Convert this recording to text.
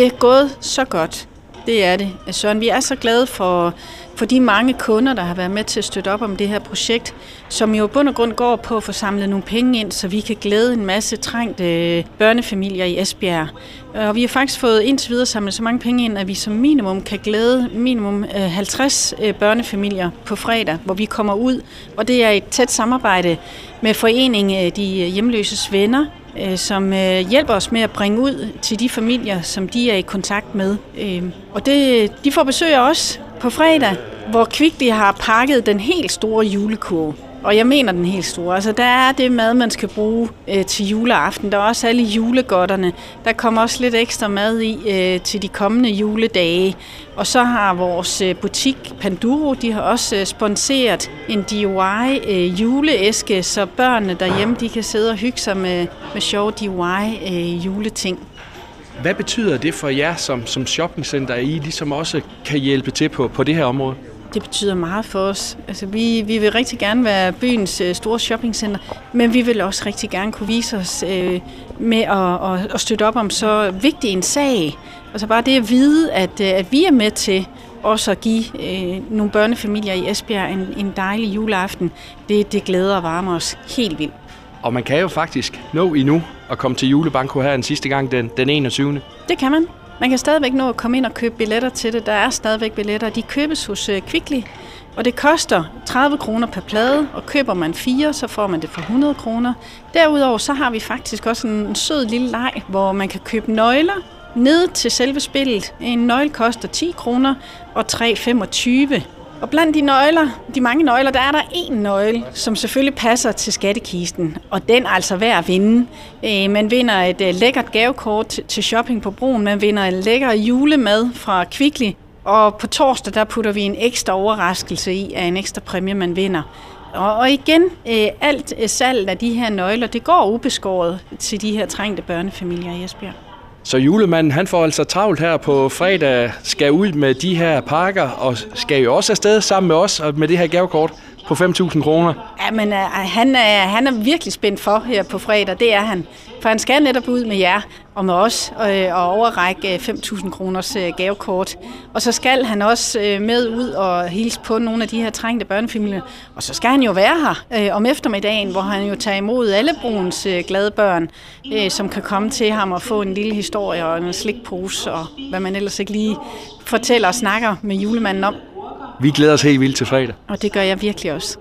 Det er gået så godt. Det er det, Søren. Vi er så glade for, for de mange kunder, der har været med til at støtte op om det her projekt, som jo i bund og grund går på at få samlet nogle penge ind, så vi kan glæde en masse trængte øh, børnefamilier i Esbjerg. Og vi har faktisk fået indtil videre samlet så mange penge ind, at vi som minimum kan glæde minimum øh, 50 øh, børnefamilier på fredag, hvor vi kommer ud. Og det er et tæt samarbejde med foreningen De Hjemløses Venner, Øh, som øh, hjælper os med at bringe ud til de familier, som de er i kontakt med. Øh, og det, de får besøg af os på fredag, hvor Kvickly har pakket den helt store julekurve. Og jeg mener den helt store. Altså, der er det mad, man skal bruge øh, til juleaften. Der er også alle julegodterne. Der kommer også lidt ekstra mad i øh, til de kommende juledage. Og så har vores øh, butik Panduro, de har også øh, sponsoreret en DIY øh, juleæske, så børnene derhjemme de kan sidde og hygge sig med, med sjove DIY øh, juleting. Hvad betyder det for jer som, som shoppingcenter, at I ligesom også kan hjælpe til på, på det her område? Det betyder meget for os. Altså, vi, vi vil rigtig gerne være byens øh, store shoppingcenter, men vi vil også rigtig gerne kunne vise os øh, med at, at, at støtte op om så vigtig en sag. Altså bare det at vide, at, at vi er med til også at give øh, nogle børnefamilier i Esbjerg en, en dejlig juleaften, det, det glæder og varmer os helt vildt. Og man kan jo faktisk nå endnu at komme til julebanko her en sidste gang den, den 21. Det kan man. Man kan stadigvæk nå at komme ind og købe billetter til det. Der er stadigvæk billetter. De købes hos øh, Kvickly, og det koster 30 kroner per plade, og køber man fire, så får man det for 100 kroner. Derudover så har vi faktisk også en sød lille leg, hvor man kan købe nøgler ned til selve spillet. En nøgle koster 10 kroner og 3,25 og blandt de nøgler, de mange nøgler, der er der en nøgle, som selvfølgelig passer til skattekisten, og den er altså værd at vinde. Øh, man vinder et øh, lækkert gavekort til shopping på broen, man vinder en lækker julemad fra Kvickly, og på torsdag der putter vi en ekstra overraskelse i af en ekstra præmie, man vinder. Og igen, øh, alt salg af de her nøgler, det går ubeskåret til de her trængte børnefamilier i Esbjerg. Så julemanden, han får altså travlt her på fredag, skal ud med de her pakker, og skal jo også afsted sammen med os og med det her gavekort på 5.000 kroner. Ja, men uh, han, er, han er virkelig spændt for her på fredag, det er han. For han skal netop ud med jer og med os øh, og overrække øh, 5.000 kroners øh, gavekort. Og så skal han også øh, med ud og hilse på nogle af de her trængte børnefamilier. Og så skal han jo være her øh, om eftermiddagen, hvor han jo tager imod alle brugens øh, glade børn, øh, som kan komme til ham og få en lille historie og en slikpose og hvad man ellers ikke lige fortæller og snakker med julemanden om. Vi glæder os helt vildt til fredag. Og det gør jeg virkelig også.